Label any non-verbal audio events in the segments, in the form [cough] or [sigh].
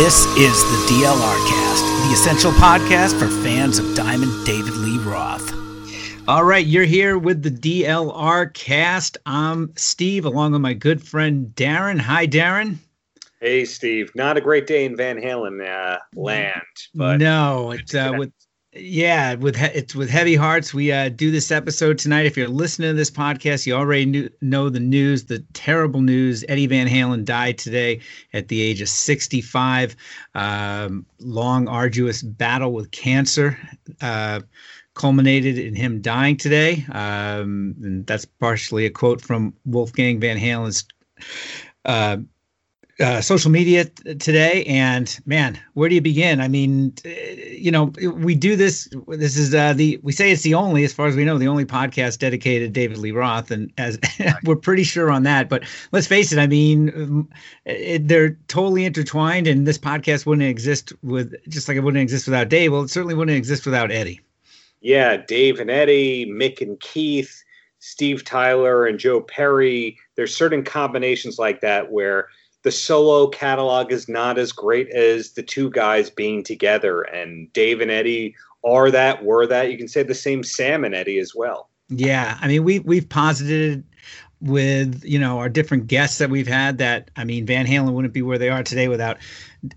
This is the DLR Cast, the essential podcast for fans of Diamond David Lee Roth. All right, you're here with the DLR Cast. I'm Steve, along with my good friend Darren. Hi, Darren. Hey, Steve. Not a great day in Van Halen uh, land, but no, it's uh, with yeah, with he- it's with heavy hearts. We uh, do this episode tonight. If you're listening to this podcast, you already knew, know the news, the terrible news. Eddie Van Halen died today at the age of 65. Um, long, arduous battle with cancer uh, culminated in him dying today. Um, and that's partially a quote from Wolfgang Van Halen's. Uh, uh, social media t- today and man where do you begin? I mean t- you know we do this this is uh, the we say it's the only as far as we know the only podcast dedicated to david lee roth and as [laughs] we're pretty sure on that but let's face it i mean um, it, they're totally intertwined and this podcast wouldn't exist with just like it wouldn't exist without dave well it certainly wouldn't exist without eddie. Yeah dave and eddie mick and keith steve tyler and joe perry there's certain combinations like that where the solo catalog is not as great as the two guys being together. And Dave and Eddie are that, were that. You can say the same Sam and Eddie as well. Yeah. I mean, we, we've posited with, you know, our different guests that we've had that, I mean, Van Halen wouldn't be where they are today without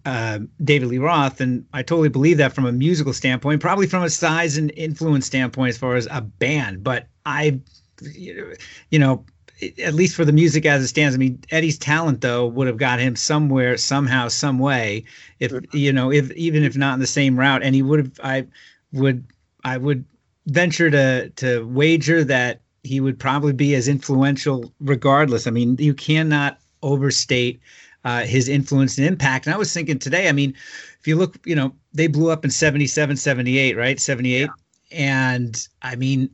uh, David Lee Roth. And I totally believe that from a musical standpoint, probably from a size and influence standpoint as far as a band. But I, you know, at least for the music as it stands. I mean, Eddie's talent though would have got him somewhere, somehow, some way. If you know, if even if not in the same route, and he would have, I would, I would venture to to wager that he would probably be as influential regardless. I mean, you cannot overstate uh, his influence and impact. And I was thinking today, I mean, if you look, you know, they blew up in 77, 78, right? 78. Yeah. And I mean,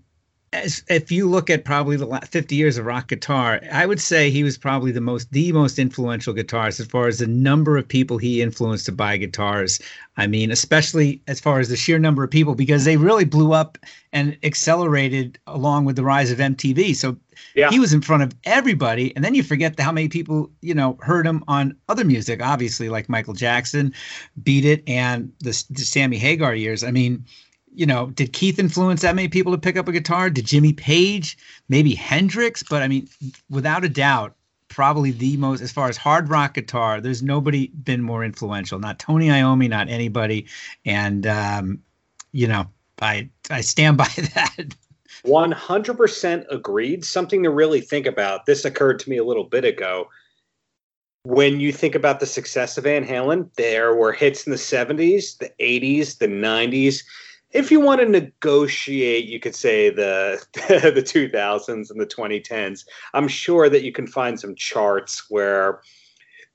as if you look at probably the last 50 years of rock guitar, I would say he was probably the most the most influential guitarist as far as the number of people he influenced to buy guitars. I mean, especially as far as the sheer number of people because they really blew up and accelerated along with the rise of MTV. So yeah. he was in front of everybody, and then you forget how many people you know heard him on other music, obviously like Michael Jackson, Beat It, and the, the Sammy Hagar years. I mean you know, did Keith influence that many people to pick up a guitar? Did Jimmy Page, maybe Hendrix? But I mean, without a doubt, probably the most, as far as hard rock guitar, there's nobody been more influential. Not Tony Iommi, not anybody. And, um, you know, I, I stand [laughs] by that. 100% agreed. Something to really think about. This occurred to me a little bit ago. When you think about the success of Van Halen, there were hits in the 70s, the 80s, the 90s if you want to negotiate, you could say the [laughs] the 2000s and the 2010s. I'm sure that you can find some charts where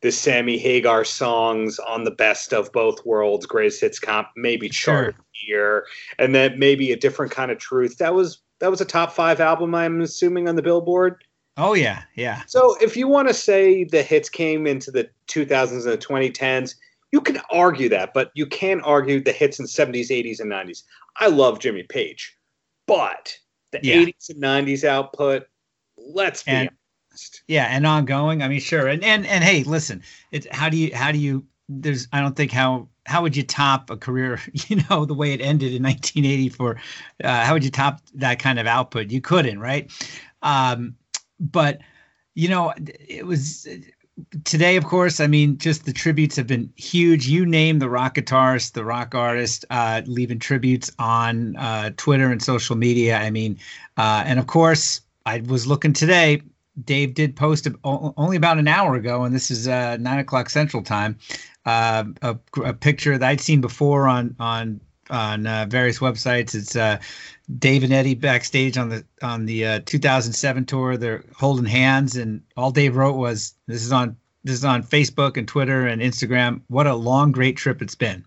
the Sammy Hagar songs on the best of both worlds, greatest hits comp, maybe chart sure. here, and then maybe a different kind of truth. That was that was a top five album, I'm assuming, on the Billboard. Oh yeah, yeah. So if you want to say the hits came into the 2000s and the 2010s, you can argue that, but you can argue the hits in the 70s, 80s, and 90s. I love Jimmy Page, but the yeah. 80s and 90s output, let's be and, honest. Yeah, and ongoing. I mean, sure. And and and hey, listen, it's how do you how do you there's I don't think how how would you top a career, [laughs] you know, the way it ended in 1980 for uh, how would you top that kind of output? You couldn't, right? Um, but you know, it was today, of course, I mean, just the tributes have been huge. You name the rock guitarist, the rock artist, uh, leaving tributes on uh, Twitter and social media. I mean, uh, and of course, I was looking today. Dave did post a, only about an hour ago, and this is uh, nine o'clock Central Time. Uh, a, a, picture that I'd seen before on on on uh, various websites. It's uh, Dave and Eddie backstage on the on the uh, 2007 tour. They're holding hands, and all Dave wrote was, "This is on this is on Facebook and Twitter and Instagram. What a long, great trip it's been."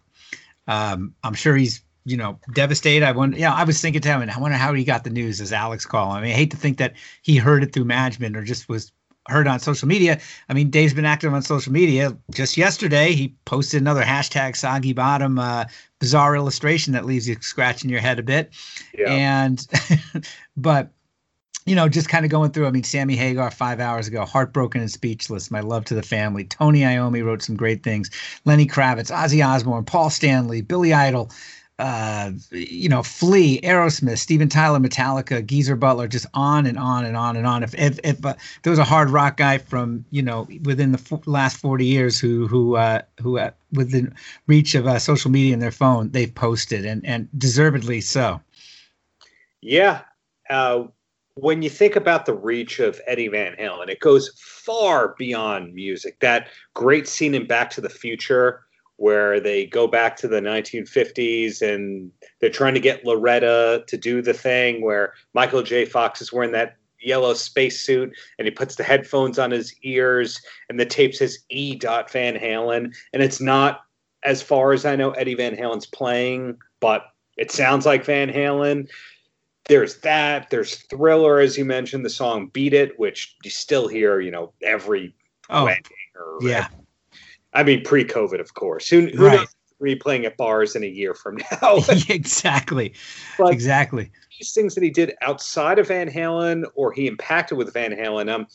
Um, I'm sure he's you know devastated. I wonder. Yeah, I was thinking to him, and I wonder how he got the news as Alex called. I mean, I hate to think that he heard it through management or just was heard on social media. I mean, Dave's been active on social media. Just yesterday, he posted another hashtag soggy bottom uh, bizarre illustration that leaves you scratching your head a bit. Yeah. And, [laughs] but you know, just kind of going through. I mean, Sammy Hagar five hours ago, heartbroken and speechless. My love to the family. Tony Iommi wrote some great things. Lenny Kravitz, Ozzy Osbourne, Paul Stanley, Billy Idol, uh, you know, Flea, Aerosmith, Steven Tyler, Metallica, Geezer Butler, just on and on and on and on. If if, if uh, there was a hard rock guy from you know within the f- last forty years who who uh, who uh, within reach of uh, social media and their phone, they've posted and and deservedly so. Yeah. Uh, when you think about the reach of Eddie Van Halen, it goes far beyond music. That great scene in Back to the Future where they go back to the 1950s and they're trying to get Loretta to do the thing where Michael J. Fox is wearing that yellow spacesuit and he puts the headphones on his ears and the tape says E. Dot Van Halen. And it's not, as far as I know, Eddie Van Halen's playing, but it sounds like Van Halen there's that. There's Thriller, as you mentioned, the song "Beat It," which you still hear, you know, every oh, wedding or yeah. I mean, pre-COVID, of course. Who, who right. knows? Replaying at bars in a year from [laughs] now. [laughs] exactly. But exactly. These things that he did outside of Van Halen, or he impacted with Van Halen. Um,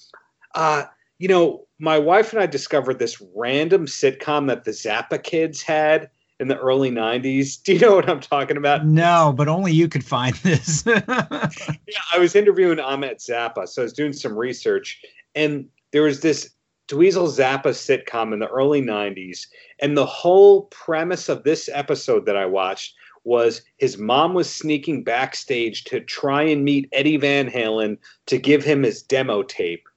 uh, you know, my wife and I discovered this random sitcom that the Zappa kids had in the early 90s. [laughs] Do you know what I'm talking about? No, but only you could find this. yeah, I was interviewing Ahmet Zappa, so I was doing some research, and there was this Dweezil Zappa sitcom in the early 90s. And the whole premise of this episode that I watched was his mom was sneaking backstage to try and meet Eddie Van Halen to give him his demo tape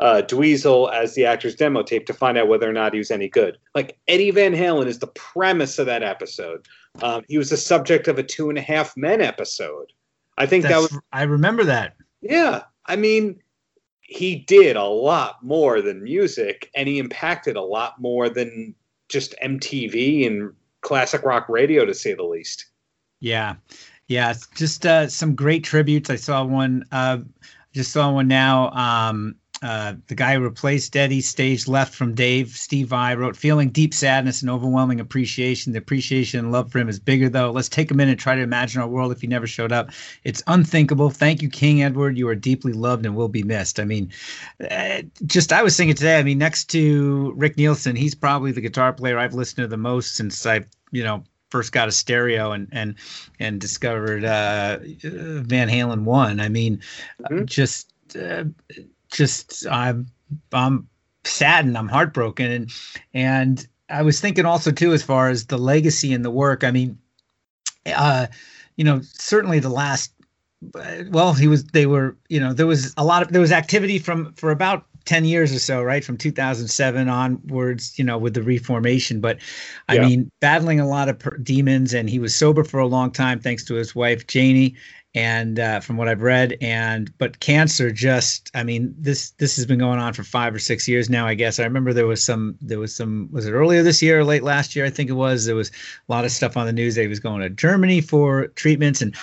uh, Dweezil as the actor's demo tape to find out whether or not he was any good. Like Eddie Van Halen is the premise of that episode. Um, he was the subject of a Two and a Half Men episode. I think That's, that was. I remember that. Yeah, I mean, he did a lot more than music, and he impacted a lot more than just MTV and classic rock radio, to say the least. Yeah, yeah, just uh, some great tributes. I saw one. Uh, just saw one now. Um, uh, the guy who replaced Eddie stage left from Dave. Steve Vai wrote, feeling deep sadness and overwhelming appreciation. The appreciation and love for him is bigger, though. Let's take a minute and try to imagine our world if he never showed up. It's unthinkable. Thank you, King Edward. You are deeply loved and will be missed. I mean, uh, just I was thinking today, I mean, next to Rick Nielsen, he's probably the guitar player I've listened to the most since I've, you know, first got a stereo and and and discovered uh, Van Halen one. I mean, mm-hmm. just uh, just I'm I'm saddened. I'm heartbroken, and and I was thinking also too as far as the legacy and the work. I mean, uh, you know, certainly the last. Well, he was. They were. You know, there was a lot of there was activity from for about 10 years or so, right? From 2007 onwards, you know, with the reformation. But I yeah. mean, battling a lot of per- demons, and he was sober for a long time thanks to his wife, Janie and uh, from what I've read, and but cancer just, I mean, this this has been going on for five or six years now. I guess I remember there was some there was some was it earlier this year or late last year? I think it was. There was a lot of stuff on the news he was going to Germany for treatments, and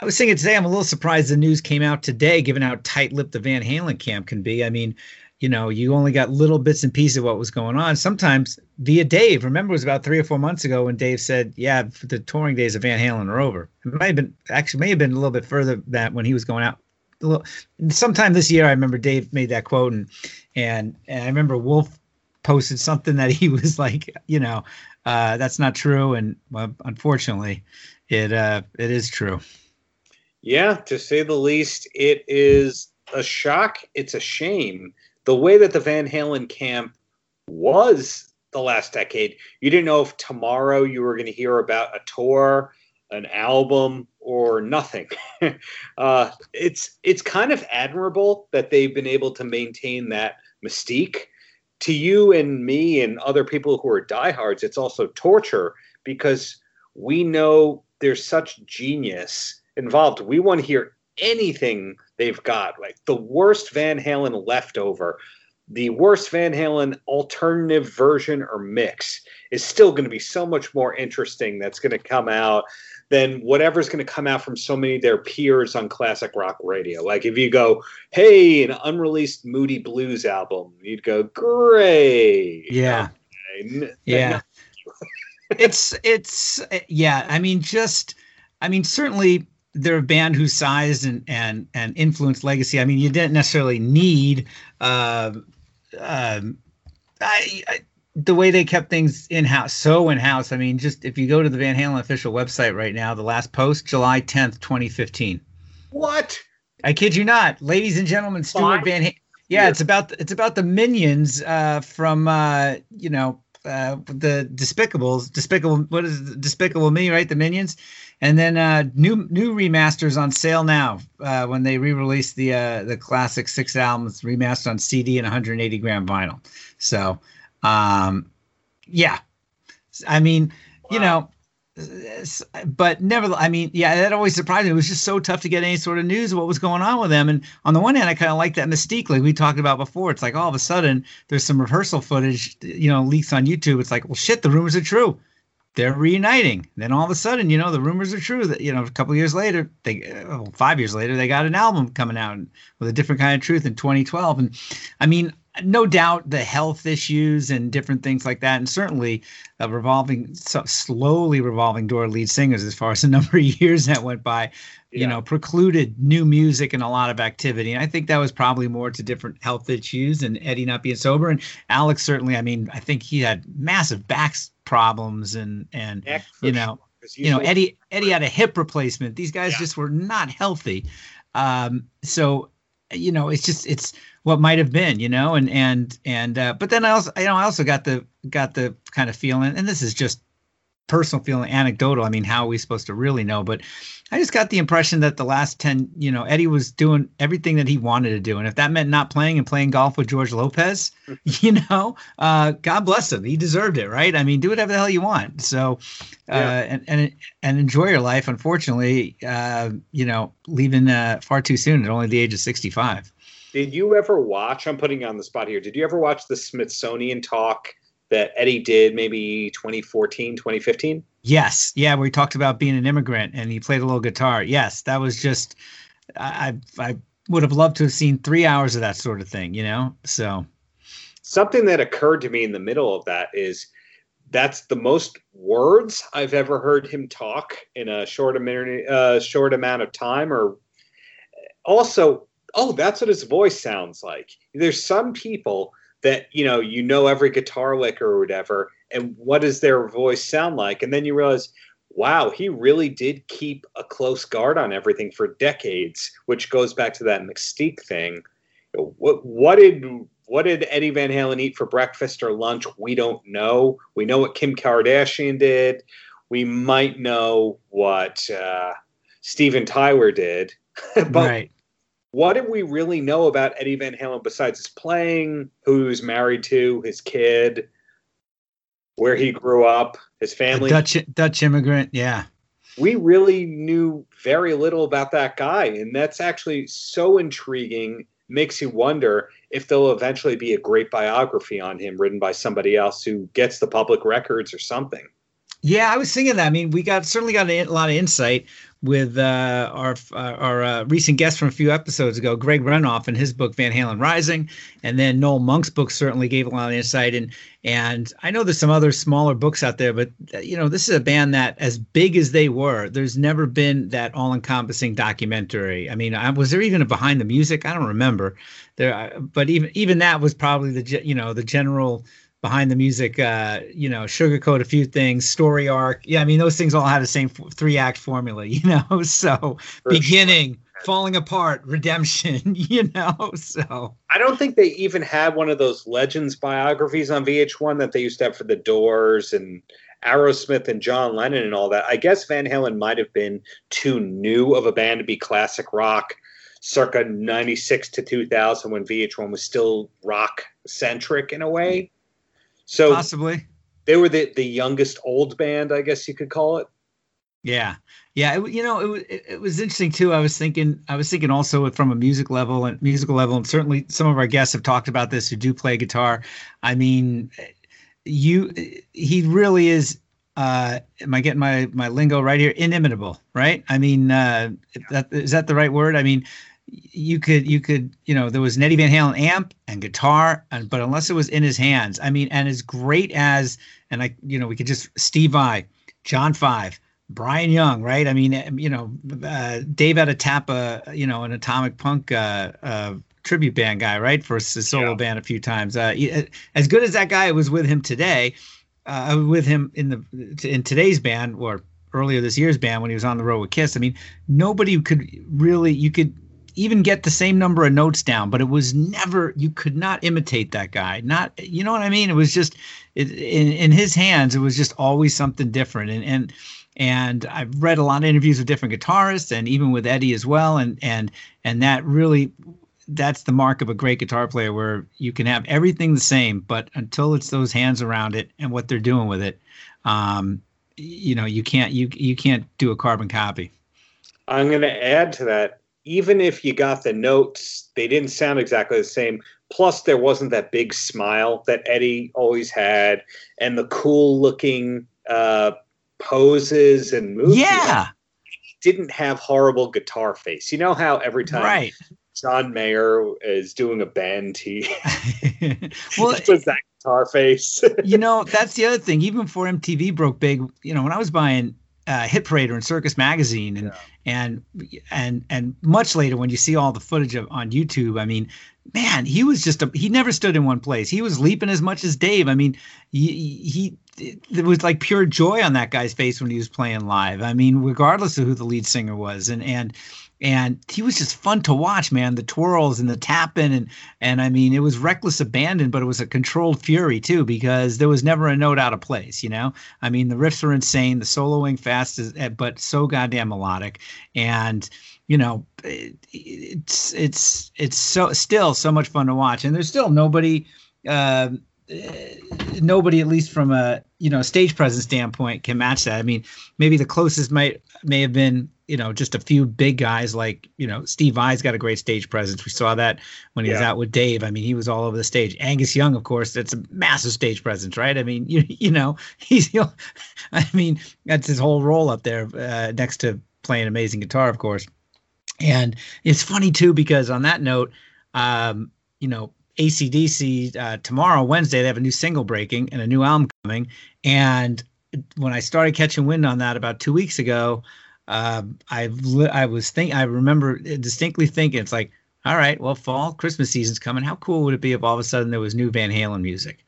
I was thinking today I'm a little surprised the news came out today, given how tight-lipped the Van Halen camp can be. I mean, you know, you only got little bits and pieces of what was going on. Sometimes via Dave. Remember, it was about three or four months ago when Dave said, "Yeah, the touring days of Van Halen are over." It might have been actually may have been a little bit further that when he was going out. Little, sometime this year, I remember Dave made that quote, and and and I remember Wolf posted something that he [laughs] was like, you know, uh, that's not true, and well, unfortunately, it uh, it is true. Yeah, to say the least, it is a shock. It's a shame the way that the Van Halen camp was the last decade, you didn't know if tomorrow you were going to hear about a tour, an album, or nothing. [laughs] uh, it's it's kind of admirable that they've been able to maintain that mystique. To you and me and other people who are diehards, it's also torture because we know there's such genius involved. We want to hear anything they've got. Like the worst Van Halen leftover, the worst Van Halen alternative version or mix is still going to be so much more interesting that's going to come out than whatever's going to come out from so many of their peers on classic rock radio. Like if you go, hey, an unreleased Moody Blues album, you'd go, great. Yeah. Okay. Yeah. it's, it's, yeah. I mean, just, I mean, certainly they're a band whose size and and and influence legacy. I mean, you didn't necessarily need uh, um, I, I, the way they kept things in house, so in house. I mean, just if you go to the Van Halen official website right now, the last post, July tenth, twenty fifteen. What? I kid you not, ladies and gentlemen, Stuart Van. Halen. yeah, it's about it's about the minions uh, from uh, you know uh, the Despicables, Despicable. What is it? Despicable Me, right? The Minions, and then uh, new new remasters on sale now uh, when they re-release the uh, the classic six albums remastered on CD and 180 gram vinyl. So, um, yeah, I mean, wow. you know, but never. I mean, yeah, that always surprised me. It was just so tough to get any sort of news of what was going on with them. And on the one hand, I kind of like that mystique, like we talked about before. It's like all of a sudden there's some rehearsal footage, you know, leaks on YouTube. It's like, well, shit, the rumors are true. They're reuniting. Then all of a sudden, you know, the rumors are true. That you know, a couple years later, they oh, five years later, they got an album coming out with a different kind of truth in 2012. And I mean, no doubt the health issues and different things like that, and certainly a revolving, so slowly revolving door lead singers as far as the [laughs] number of years that went by, you know, precluded new music and a lot of activity. And I think that was probably more to different health issues and Eddie not being sober. And Alex certainly, I mean, I think he had massive back problems and and you know, sure. you know, Eddie Eddie had a hip replacement. These guys yeah. just were not healthy. Um, so you know, it's just it's what might have been, you know, and and and uh, but then I also you know I also got the got the kind of feeling, and this is just personal feeling, anecdotal. I mean, how are we supposed to really know? But I just got the impression that the last ten, you know, Eddie was doing everything that he wanted to do, and if that meant not playing and playing golf with George Lopez, [laughs] [laughs] you know, uh, God bless him, he deserved it, right? I mean, do whatever the hell you want. So, uh, yeah. and and and enjoy your life. Unfortunately, uh, you know, leaving uh, far too soon at only the age of sixty-five. Did you ever watch? I'm putting you on the spot here. Did you ever watch the Smithsonian talk that Eddie did maybe 2014, 2015? Yes. Yeah, where he talked about being an immigrant and he played a little guitar. Yes, that was just I I would have loved to have seen 3 hours of that sort of thing, you know? So something that occurred to me in the middle of that is that's the most words I've ever heard him talk in a short amount, uh, short amount of time. Or also, oh, that's what his voice sounds like. There's some people that you know you know every guitar lick or whatever, and what does their voice sound like? And then you realize, wow, he really did keep a close guard on everything for decades, which goes back to that mystique thing. What what did what did Eddie Van Halen eat for breakfast or lunch? We don't know. We know what Kim Kardashian did. We might know what uh, Steven Tyler did, [laughs] but right what do we really know about Eddie Van Halen besides his playing, who he was married to, his kid, where he grew up, his family? A Dutch Dutch immigrant, yeah. We really knew very little about that guy, and that's actually so intriguing. Makes you wonder if there'll eventually be a great biography on him written by somebody else who gets the public records or something. Yeah, I was thinking that. I mean, we got certainly got a lot of insight with uh, our uh, our uh, recent guest from a few episodes ago, Greg Renoff, in his book Van Halen Rising, and then Noel Monk's book certainly gave a lot of insight. And and I know there's some other smaller books out there, but uh, you know this is a band that, as big as they were, there's never been that all-encompassing documentary. I mean, I, was there even a behind the music? I don't remember there, uh, but even even that was probably the you know the general behind the music, uh, you know, sugarcoat a few things, story arc. Yeah, I mean, those things all have the same f- three act formula, [laughs] you know. So For beginning, sure. falling apart, redemption, [laughs] you know. So I don't think they even had one of those legends biographies on VH1 that they used to have for the Doors and Aerosmith and John Lennon and all that. I guess Van Halen might have been too new of a band to be classic rock circa 96 to 2000 when VH1 was still rock centric in a way. So possibly they were the the youngest old band, I guess you could call it. Yeah, yeah. It, you know, it, it, it was interesting too. I was thinking, I was thinking also from a music level and musical level, and certainly some of our guests have talked about this who do play guitar. I mean, you, he really is. Uh, am I getting my my lingo right here? Inimitable, right? I mean, uh, that is that the right word? I mean, you could you could you know there was Nettie Van Halen amp and guitar and but unless it was in his hands I mean and as great as and I you know we could just Steve Vai John Five Brian Young, right? I mean, you know, uh, Dave had to tap a, you know, an Atomic Punk uh, uh, tribute band guy, right, for a solo yeah. band a few times. Uh, as good as that guy was with him today, uh, with him in the in today's band or earlier this year's band when he was on the road with Kiss. I mean, nobody could really you could even get the same number of notes down, but it was never you could not imitate that guy. Not you know what I mean? It was just it, in in his hands. It was just always something different. And and and I've read a lot of interviews with different guitarists and even with Eddie as well. And and and that really that's the mark of a great guitar player where you can have everything the same, but until it's those hands around it and what they're doing with it, um, you know, you can't you you can't do a carbon copy. I'm going to add to that even if you got the notes, they didn't sound exactly the same. Plus, there wasn't that big smile that Eddie always had, and the cool looking uh, poses and moves. Yeah, he didn't have horrible guitar face. You know how every time right. John Mayer is doing a band, he [laughs] [laughs] well, does that guitar face. you know, that's the other thing. Even before MTV broke big, you know, when I was buying uh, Hit Parader and Circus Magazine, and yeah. and and and much later when you see all the footage of on YouTube, I mean, man, he was just a he never stood in one place. He was leaping as much as Dave. I mean, he, he there was like pure joy on that guy's face when he was playing live. I mean, regardless of who the lead singer was, and and and he was just fun to watch, man. The twirls and the tapping, and and I mean, it was reckless abandon, but it was a controlled fury too, because there was never a note out of place. You know, I mean, the riffs are insane, the soloing fast, is, eh, but so goddamn melodic, and you know, it, it's it's it's so still so much fun to watch, and there's still nobody. Uh, nobody, at least from a you know stage presence standpoint, can match that. I mean, maybe the closest might may have been you know just a few big guys like you know Steve Vai's got a great stage presence. We saw that when he yeah. was out with Dave. I mean, he was all over the stage. Angus Young, of course, that's a massive stage presence, right? I mean, [laughs] you you know he's you [laughs] know, I mean that's his whole role up there uh, next to playing amazing guitar, of course. And it's funny too because on that note, um, you know, ACDC uh, tomorrow, Wednesday, they have a new single breaking and a new album coming. And when I started catching wind on that about two weeks ago, uh, I I was think I remember distinctly thinking it's like, all right, well, fall Christmas season's coming. How cool would it be if all of a sudden there was new Van Halen music?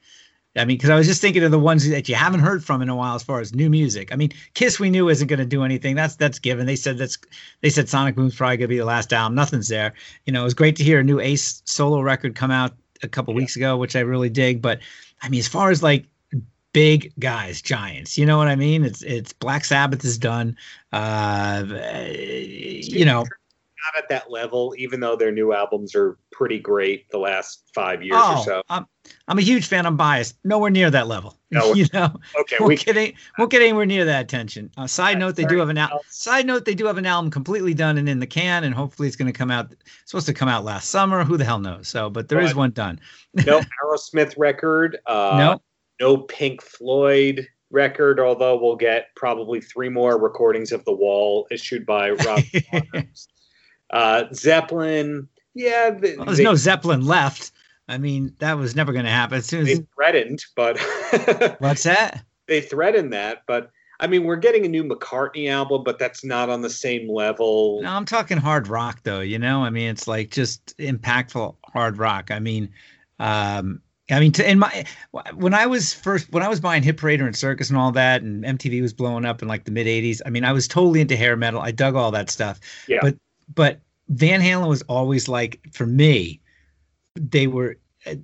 I mean, because I was just thinking of the ones that you haven't heard from in a while as far as new music. I mean, Kiss we knew isn't going to do anything. That's that's given. They said that's they said Sonic Boom's probably going to be the last album. Nothing's there. You know, it was great to hear a new Ace solo record come out a couple yeah. weeks ago, which I really dig. But I mean, as far as like big guys, giants. You know what I mean? It's it's Black Sabbath is done. Uh, you know, not at that level, even though their new albums are pretty great the last five years oh, or so. I'm, I'm a huge fan. I'm biased. Nowhere near that level. No, [laughs] you know. Okay, we'll we get any, won't get anywhere near that attention. Uh, side note, they do have an album. Side note, they do have an album completely done and in the can, and hopefully it's going to come out. supposed to come out last summer. Who the hell knows? So, but there but is one done. no [laughs] Aerosmith record. Uh, no no Pink Floyd record, although we'll get probably three more recordings of The Wall issued by [laughs] Rob uh, Zeppelin, yeah. They, well, there's they, no Zeppelin left. I mean, that was never going to happen. As soon as they threatened, but [laughs] what's that? They threatened that, but I mean, we're getting a new McCartney album, but that's not on the same level. No, I'm talking hard rock, though. You know, I mean, it's like just impactful hard rock. I mean, um, I mean, to, in my when I was first when I was buying Hit Parader and Circus and all that, and MTV was blowing up in like the mid '80s. I mean, I was totally into hair metal. I dug all that stuff. Yeah. But but Van Halen was always like for me, they were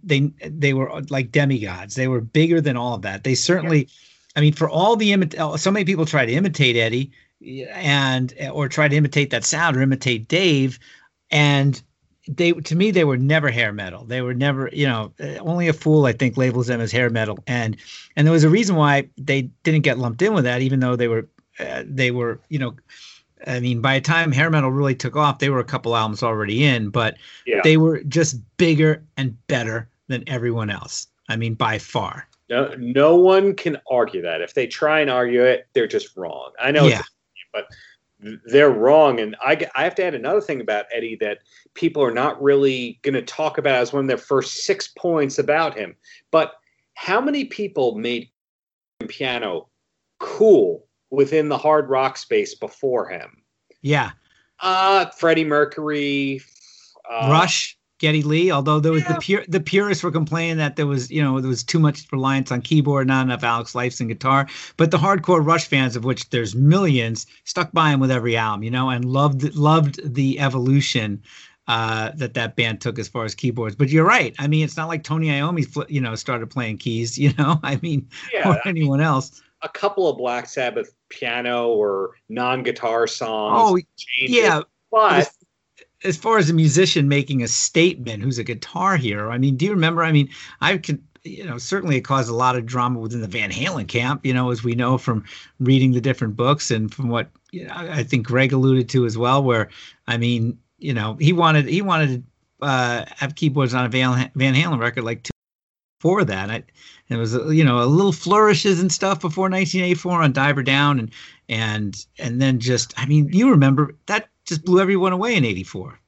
they they were like demigods. They were bigger than all of that. They certainly, yeah. I mean, for all the imit- so many people try to imitate Eddie and or try to imitate that sound or imitate Dave, and they to me they were never hair metal. They were never, you know, only a fool I think labels them as hair metal. And and there was a reason why they didn't get lumped in with that, even though they were uh, they were, you know, I mean, by the time hair metal really took off, they were a couple albums already in, but yeah. they were just bigger and better than everyone else. I mean, by far. No, no one can argue that. If they try and argue it, they're just wrong. I know, yeah. but they're wrong. And I, I have to add another thing about Eddie that people are not really going to talk about as one of their first six points about him. But how many people made piano cool within the hard rock space before him. Yeah. Uh Freddie Mercury, uh, Rush, Geddy Lee. Although there was yeah. the pure the purists were complaining that there was you know there was too much reliance on keyboard, not enough Alex Lifeson guitar. But the hardcore Rush fans, of which there's millions, stuck by him with every album, you know, and loved loved the evolution uh, that that band took as far as keyboards. But you're right. I mean, it's not like Tony Iommi, you know, started playing keys. [laughs] You know, I mean, yeah, or anyone else. A couple of Black Sabbath piano or non-guitar songs. Oh, yeah, but. As, far as a musician making a statement who's a guitar hero, I mean, do you remember? I mean, I can, you know, certainly it caused a lot of drama within the Van Halen camp, you know, as we know from reading the different books and from what you know, I think Greg alluded to as well, where, I mean, you know, he wanted he wanted to uh, have keyboards on a Van, Van Halen record like two for that. I, it was you know a little flourishes and stuff before 1984 on Diver Down and and and then just I mean you remember that just blew everyone away in 84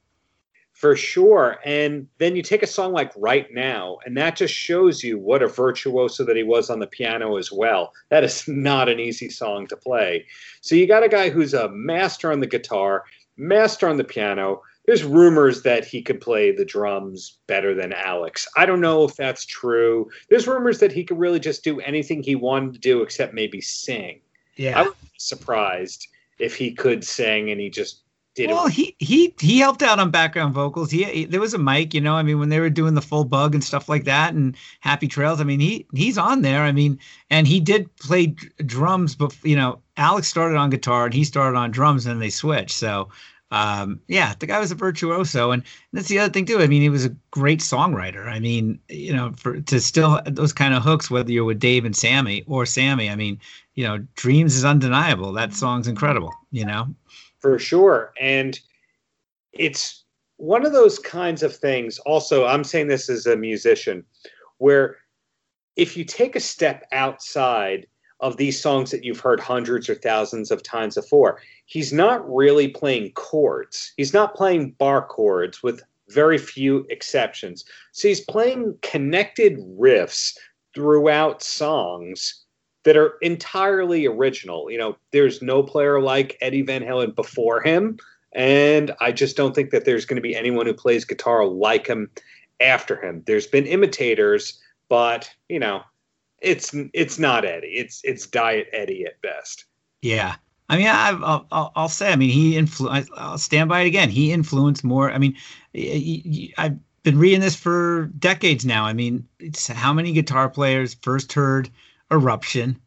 for sure and then you take a song like right now and that just shows you what a virtuoso that he was on the piano as well that is [laughs] not an easy song to play so you got a guy who's a master on the guitar master on the piano. There's rumors that he could play the drums better than Alex. I don't know if that's true. There's rumors that he could really just do anything he wanted to do except maybe sing. Yeah. I was surprised if he could sing and he just did well, it. he he he helped out on background vocals. He, he, there was a mic, you know. I mean, when they were doing the full bug and stuff like that, and Happy Trails. I mean, he he's on there. I mean, and he did play drums, but you know, Alex started on guitar and he started on drums, and they switched. So, um, yeah, the guy was a virtuoso, and that's the other thing too. I mean, he was a great songwriter. I mean, you know, for to still those kind of hooks, whether you're with Dave and Sammy or Sammy. I mean, you know, Dreams is undeniable. That song's incredible. You know for sure. And it's one of those kinds of things. Also, I'm saying this as a musician, where if you take a step outside of these songs that you've heard hundreds or thousands of times before, he's not really playing chords. He's not playing bar chords with very few exceptions. So he's playing connected riffs throughout songs that are entirely original. You know, there's no player like Eddie Van Halen before him, and I just don't think that there's going to be anyone who plays guitar like him after him. There's been imitators, but you know, it's it's not Eddie. It's it's Diet Eddie at best. Yeah. I mean, I, will I'll say. I mean, he influ- I'll stand by it again. He influenced more. I mean, I've been reading this for decades now. I mean, it's how many guitar players first heard eruption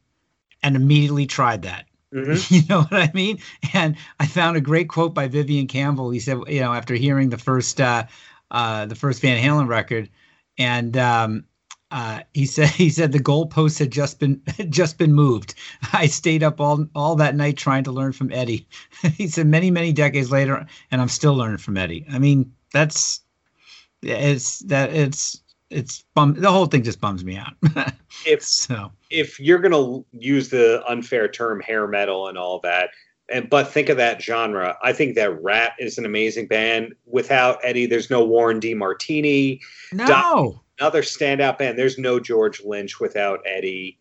and immediately tried that. Mm-hmm. [laughs] You know what I mean? And I found a great quote by Vivian Campbell. He said, you know, after hearing the first uh, uh, the first Van Halen record, and um, uh, he said [laughs] he said the goalposts had just been had [laughs] just been moved. I stayed up all all that night trying to learn from Eddie. he said many many decades later, and I'm still learning from Eddie. I mean, that's it's that it's it's bum the whole thing just bums me out. [laughs] if so, if you're gonna use the unfair term hair metal and all that, and but think of that genre, I think that Ratt is an amazing band. Without Eddie, there's no Warren DeMartini. No, another standout band. There's no George Lynch without Eddie.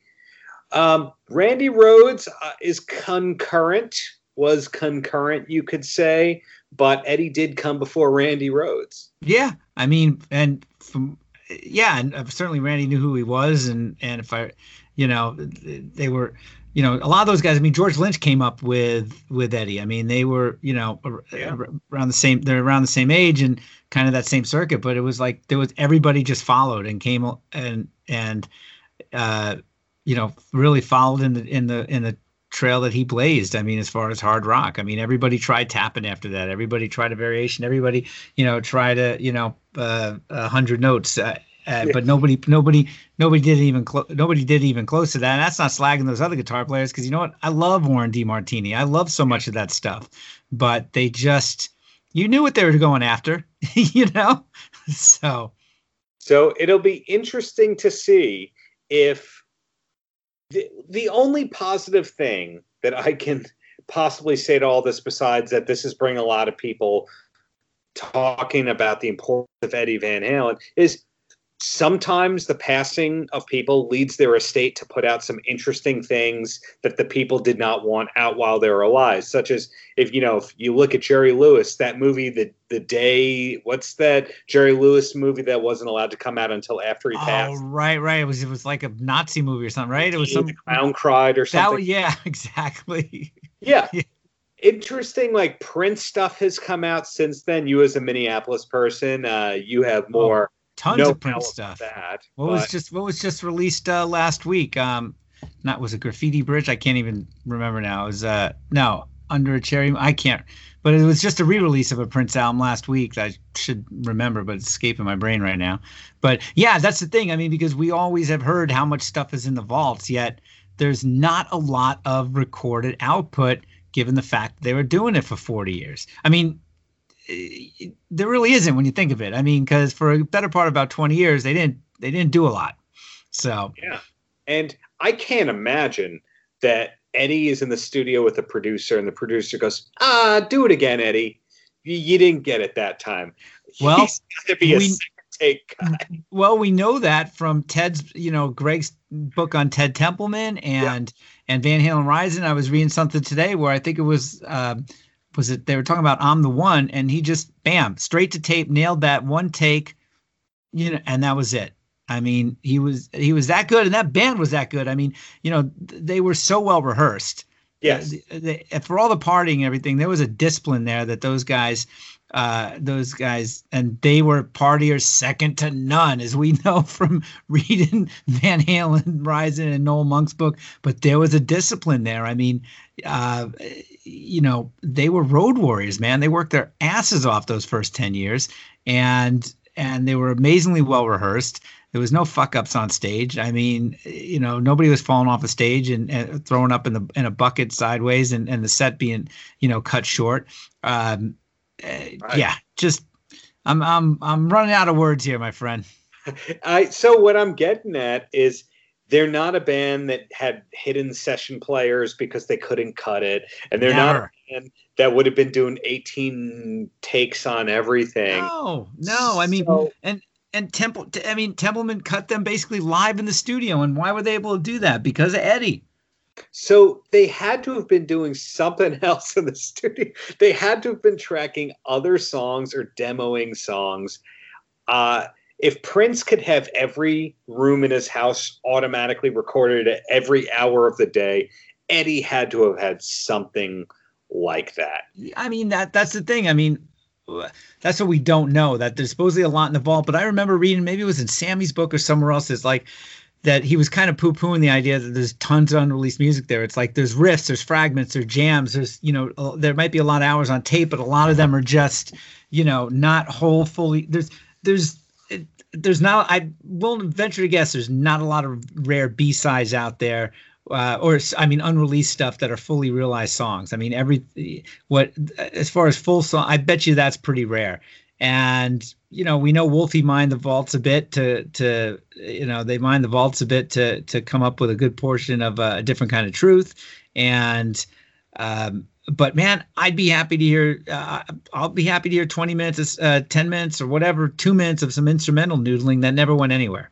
Um, Randy Rhoads uh, is concurrent, was concurrent, you could say, but Eddie did come before Randy Rhoads. Yeah, I mean, and from yeah, and uh, certainly Randy knew who he was, and and if I, you know, they were, you know, a lot of those guys. I mean, George Lynch came up with with Eddie. I mean, they were, you know, yeah. around the same. They're around the same age and kind of that same circuit. But it was like there was everybody just followed and came and and uh, you know, really followed in the in the in the trail that he blazed. I mean, as far as hard rock, I mean, everybody tried tapping after that. Everybody tried a variation. Everybody, you know, tried a, you know, uh, a hundred notes. Uh, uh, but nobody, nobody, nobody did even close. Nobody did even close to that. And that's not slagging those other guitar players because you know what? I love Warren DeMartini. I love so much of that stuff, but they just, you knew what they were going after, [laughs] you know. [laughs] So, so it'll be interesting to see if the, only positive thing that I can possibly say to all this, besides that this is bringing a lot of people talking about the importance of Eddie Van Halen, is sometimes the passing of people leads their estate to put out some interesting things that the people did not want out while they were alive such as if you know if you look at jerry lewis that movie the the day what's that jerry lewis movie that wasn't allowed to come out until after he passed? oh right right. It was it was like a nazi movie or something right? It was some the clown cried or something. that, yeah [laughs] exactly. [laughs] Yeah. Interesting like prince stuff has come out since then. You as a minneapolis person uh you have more oh tons no of Prince stuff. That, what but... was just what was just released uh, last week? Um, not was a Graffiti Bridge? I can't even remember now. It was uh no Under a Cherry. I can't. But it was just a re-release of a Prince album last week I should remember, but it's escaping my brain right now. But yeah, that's the thing. I mean, because we always have heard how much stuff is in the vaults, yet there's not a lot of recorded output given the fact that they were doing it for 40 years. I mean, there really isn't when you think of it. I mean, because for a better part of about 20 years, they didn't they didn't do a lot. So yeah, and I can't imagine that Eddie is in the studio with the producer, and the producer goes, "Ah, do it again, Eddie. You, you didn't get it that time." Well, He's got to be we, a take guy. Well, we know that from Ted's, you know, Greg's book on Ted Templeman and yeah. and Van Halen Rising. I was reading something today where I think it was. Um, was it they were talking about I'm the one and he just bam straight to tape nailed that one take you know and that was it. I mean he was he was that good and that band was that good. I mean you know they were so well rehearsed. Yes. They, they, for all the partying and everything there was a discipline there that those guys uh, those guys, and they were partiers second to none, as we [laughs] know from reading Van Halen, Rising, and Noel Monk's book. But there was a discipline there. I mean, uh, you know, they were road warriors, man. They worked their asses off those first ten years, and and they were amazingly well rehearsed. There was no fuck ups on stage. I mean, you know, nobody was falling off a stage and, and throwing up in the in a bucket sideways, and, and the set being, you know, cut short. Um, right. Yeah, just I'm I'm I'm running out of words here, my friend. [laughs] I so what I'm getting at is they're not a band that had hidden session players because they couldn't cut it, and they're Never. not a band that would have been doing 18 takes on everything. No, no. I mean, so, and and Temple, I mean, Templeman cut them basically live in the studio, and why were they able to do that? Because of Eddie. So they had to have been doing something [laughs] else in the studio. They had to have been tracking other songs or demoing songs. Uh, if Prince could have every room in his house automatically recorded at every hour of the day, Eddie had to have had something like that. I mean that that's the thing. I mean that's what we don't know. That there's supposedly a lot in the vault, but I remember reading maybe it was in Sammy's book or somewhere else. It's like that he was kind of poo-pooing the idea that there's tons of unreleased music there. It's like there's riffs, there's fragments, there's jams, there's you know uh, there might be a lot of hours on tape, but a lot of them are just you know not whole fully. There's there's there's not. I will venture to guess there's not a lot of rare B sides out there. Uh, or I mean, unreleased stuff that are fully realized songs. I mean, every what as far as full song, I bet you that's pretty rare. And you know, we know Wolfie mined the vaults a bit to to you know they mined the vaults a bit to to come up with a good portion of a different kind of truth. And um, but man, I'd be happy to hear. Uh, I'll be happy to hear 20 minutes, uh, 10 minutes, or whatever, two minutes of some instrumental noodling that never went anywhere.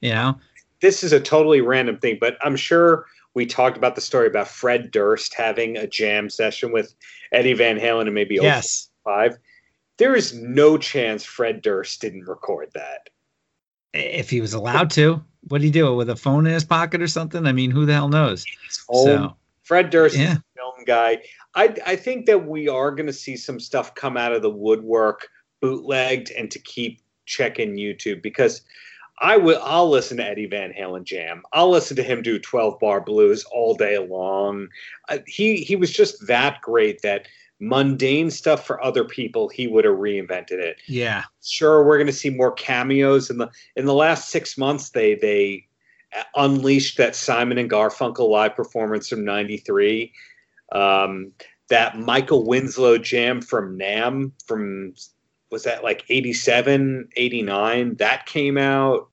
You know, this is a totally random thing, but I'm sure we talked about the story about Fred Durst having a jam session with Eddie Van Halen and maybe yes. five there is no chance Fred Durst didn't record that. If he was allowed to, what did he do? With a phone in his pocket or something? I mean, who the hell knows? So, Fred Durst, yeah. film guy. I I think that we are going to see some stuff come out of the woodwork, bootlegged, and to keep checking YouTube because I will. I'll listen to Eddie Van Halen jam. I'll listen to him do twelve bar blues all day long. Uh, he he was just that great that mundane stuff for other people, he would have reinvented it. Yeah. Sure, we're going to see more cameos in the in the last six months. They they unleashed that Simon and Garfunkel live performance from '93. Um, that Michael Winslow jam from Nam from was that like 87 89 that came out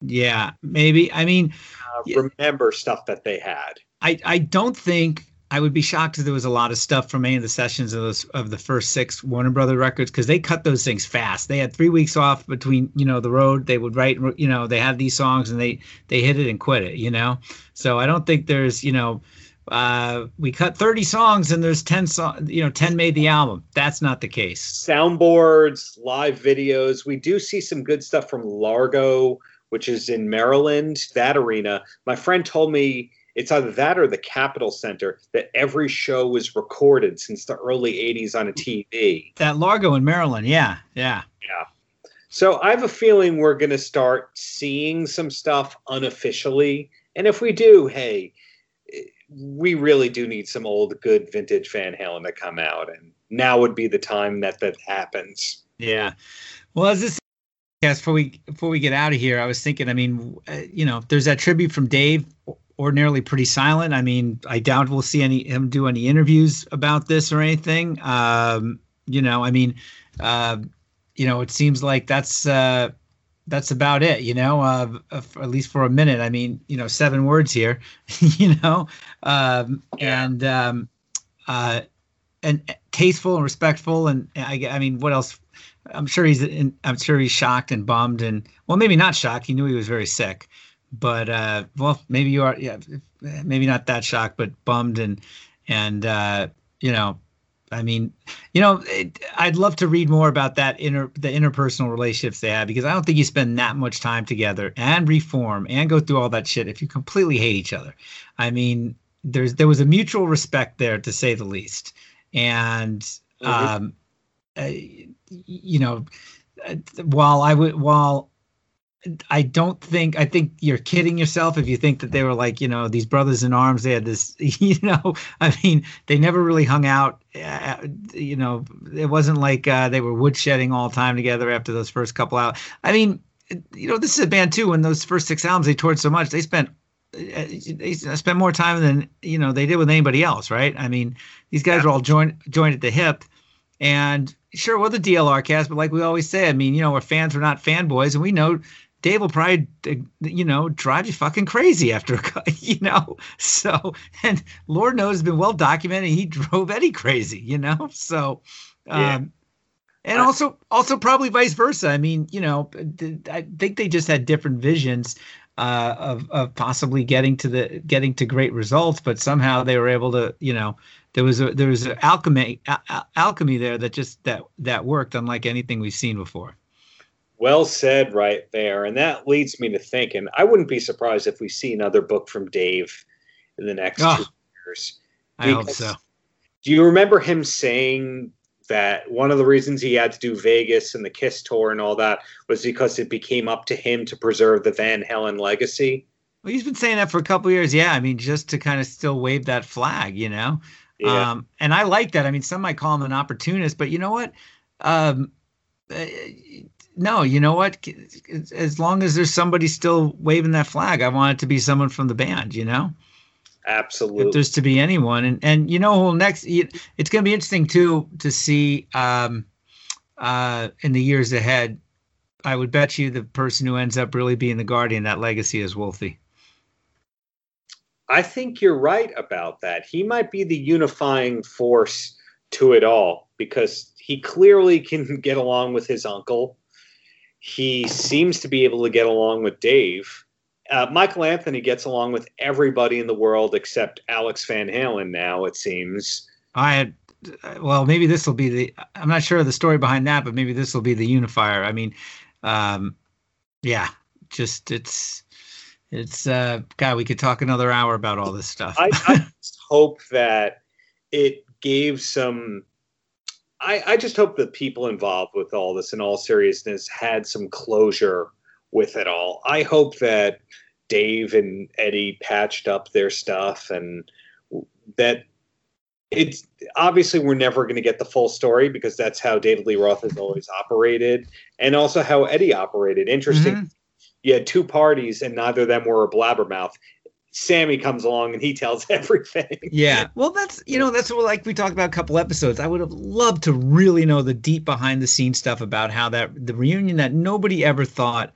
yeah maybe i mean uh, remember stuff that they had i i don't think I would be shocked if there was a lot of stuff from any of the sessions of those of the first six Warner Brother records because they cut those things fast. They had three weeks off between you know the road. They would write you know they had these songs and they they hit it and quit it. You know, so I don't think there's you know uh, we cut 30 songs and there's 10 songs, you know, 10 made the album. That's not the case. Soundboards, live videos. We do see some good stuff from Largo, which is in Maryland, that arena. My friend told me it's either that or the Capitol Center that every show was recorded since the early 80s on a TV. That Largo in Maryland. Yeah. Yeah. Yeah. So I have a feeling we're going to start seeing some stuff unofficially. And if we do, hey, we really do need some old good vintage Van Halen to come out, and now would be the time that that happens. Yeah. Well, as this yes, before we before we get out of here, I was thinking. I mean, uh, you know, there's that tribute from Dave. Ordinarily pretty silent. I mean, I doubt we'll see any him do any interviews about this or anything. Um, you know, I mean, uh, you know, it seems like that's uh, that's about it, you know, uh, at least for a minute. I mean, you know, seven words here, [laughs] you know, um, yeah. and um, uh, and tasteful and respectful, and I, I mean, what else? I'm sure he's, in, I'm sure he's shocked and bummed, and well, maybe not shocked. He knew he was very sick, but uh, well, maybe you are, yeah, maybe not that shocked, but bummed and and uh, you know, I mean, you know, it, I'd love to read more about that inner the interpersonal relationships they have because I don't think you spend that much time together and reform and go through all that shit if you completely hate each other. I mean, there's there was a mutual respect there to say the least, and mm-hmm. um, uh, you know, uh, while I would while I don't think I think you're kidding yourself if you think that they were like you know these brothers in arms. They had this, [laughs] you know. I mean, they never really hung out. Uh, you know, it wasn't like uh, they were woodshedding all the time together after those first couple out. I mean, you know, this is a band too. When those first six albums they toured so much, they spent uh, they spent more time than you know they did with anybody else, right? I mean, these guys are all joined joined at the hip, and sure, we're the DLR cast, but like we always say, I mean, you know, we're fans, we're not fanboys, and we know Dave will probably, you know, drive you fucking crazy after a, [laughs] you know. So, and Lord knows, it's been well documented. He drove Eddie crazy, you know. So, um, yeah. and also, also probably vice versa. I mean, you know, I think they just had different visions uh, of of possibly getting to the getting to great results, but somehow they were able to, you know, there was a there was an alchemy al- alchemy there that just that that worked unlike anything we've seen before. Well said, right there. And that leads me to thinking I wouldn't be surprised if we see another book from Dave in the next oh, two years. I hope so. Do you remember him saying that one of the reasons he had to do Vegas and the Kiss tour and all that was because it became up to him to preserve the Van Halen legacy? Well, he's been saying that for a couple years. Yeah, I mean, just to kind of still wave that flag, you know. Yeah. Um, and I like that. I mean, some might call him an opportunist, but you know what? Um, uh, no, you know what? As long as there's somebody still waving that flag, I want it to be someone from the band. You know. Absolutely. If there's to be anyone, and and you know, next it's going to be interesting too to see um, uh, in the years ahead. I would bet you the person who ends up really being the guardian that legacy is Wolfie. I think you're right about that. He might be the unifying force to it all because he clearly can [laughs] get along with his uncle he seems to be able to get along with Dave. Uh, Michael Anthony gets along with everybody in the world except Alex Van Halen now, it seems. I had, well, maybe this will be the, I'm not sure of the story behind that, but maybe this will be the unifier. I mean, um, yeah, just it's, it's, uh, God, we could talk another hour about all this stuff. I, I hope that it gave some I, I just hope the people involved with all this, in all seriousness, had some closure with it all. I hope that Dave and Eddie patched up their stuff and that it's obviously we're never going to get the full story because that's how David Lee Roth has always operated and also how Eddie operated. Interesting. Mm-hmm. You had two parties and neither of them were a blabbermouth. Sammy comes along and he tells [laughs] everything. Yeah. Well, that's, you know, that's what, like we talked about a couple episodes. I would have loved to really know the deep behind the scenes stuff about how that, the reunion that nobody ever thought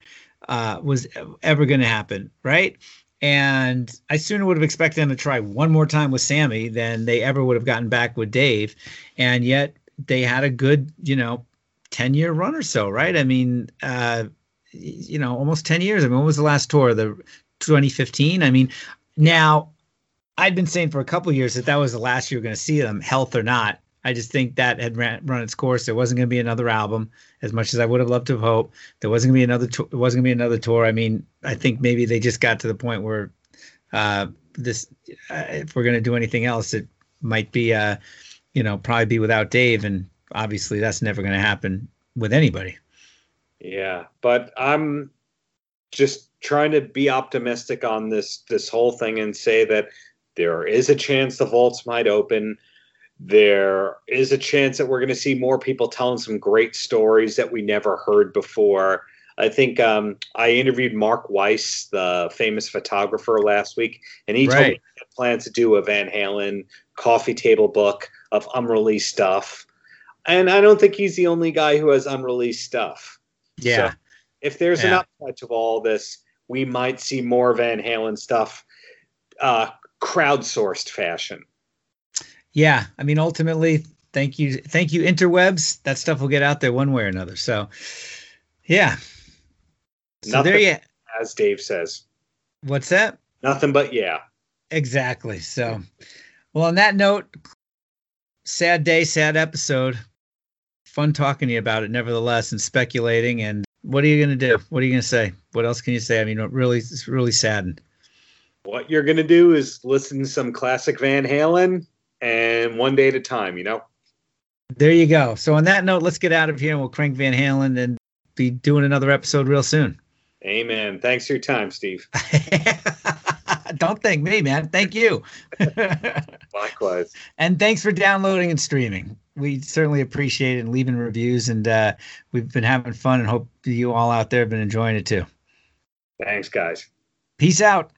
uh, was ever going to happen. Right. And I sooner would have expected them to try one more time with Sammy than they ever would have gotten back with Dave. And yet they had a good, you know, 10 year run or so, right? I mean, uh, you know, almost 10 years. I mean, when was the last tour? The 2015? I mean, now I'd been saying for a couple years that that was the last you were going to see them, health or not. I just think that had ran, run its course. There wasn't going to be another album, as much as I would have loved to hoped. There wasn't going to be another. To- there wasn't going to be another tour. I mean, I think maybe they just got to the point where uh, this, uh, if we're going to do anything else, it might be, uh, you know, probably be without Dave, and obviously that's never going to happen with anybody. Yeah, but I'm just trying to be optimistic on this this whole thing and say that there is a chance the vaults might open. There is a chance that we're going to see more people telling some great stories that we never heard before. I think um, I interviewed Mark Weiss, the famous photographer, last week, and he right. told me he plans to do a Van Halen coffee table book of unreleased stuff. And I don't think he's the only guy who has unreleased stuff. Yeah. So if there's yeah. an upside to all this, we might see more Van Halen stuff uh, crowdsourced fashion. Yeah, I mean, ultimately, thank you, thank you, interwebs. That stuff will get out there one way or another. So, yeah. So Nothing, there you, as Dave says. What's that? Nothing but yeah. Exactly. So, well, on that note, sad day, sad episode. Fun talking to you about it, nevertheless, and speculating. And what are you going to do? What are you going to say? What else can you say? I mean, really, it's really saddened what you're going to do is listen to some classic Van Halen and one day at a time, you know? There you go. So, on that note, let's get out of here and we'll crank Van Halen and be doing another episode real soon. Amen. Thanks for your time, Steve. [laughs] Don't thank me, man. Thank you. [laughs] Likewise. And thanks for downloading and streaming. We certainly appreciate it and leaving reviews. And uh, we've been having fun and hope you all out there have been enjoying it too. Thanks, guys. Peace out.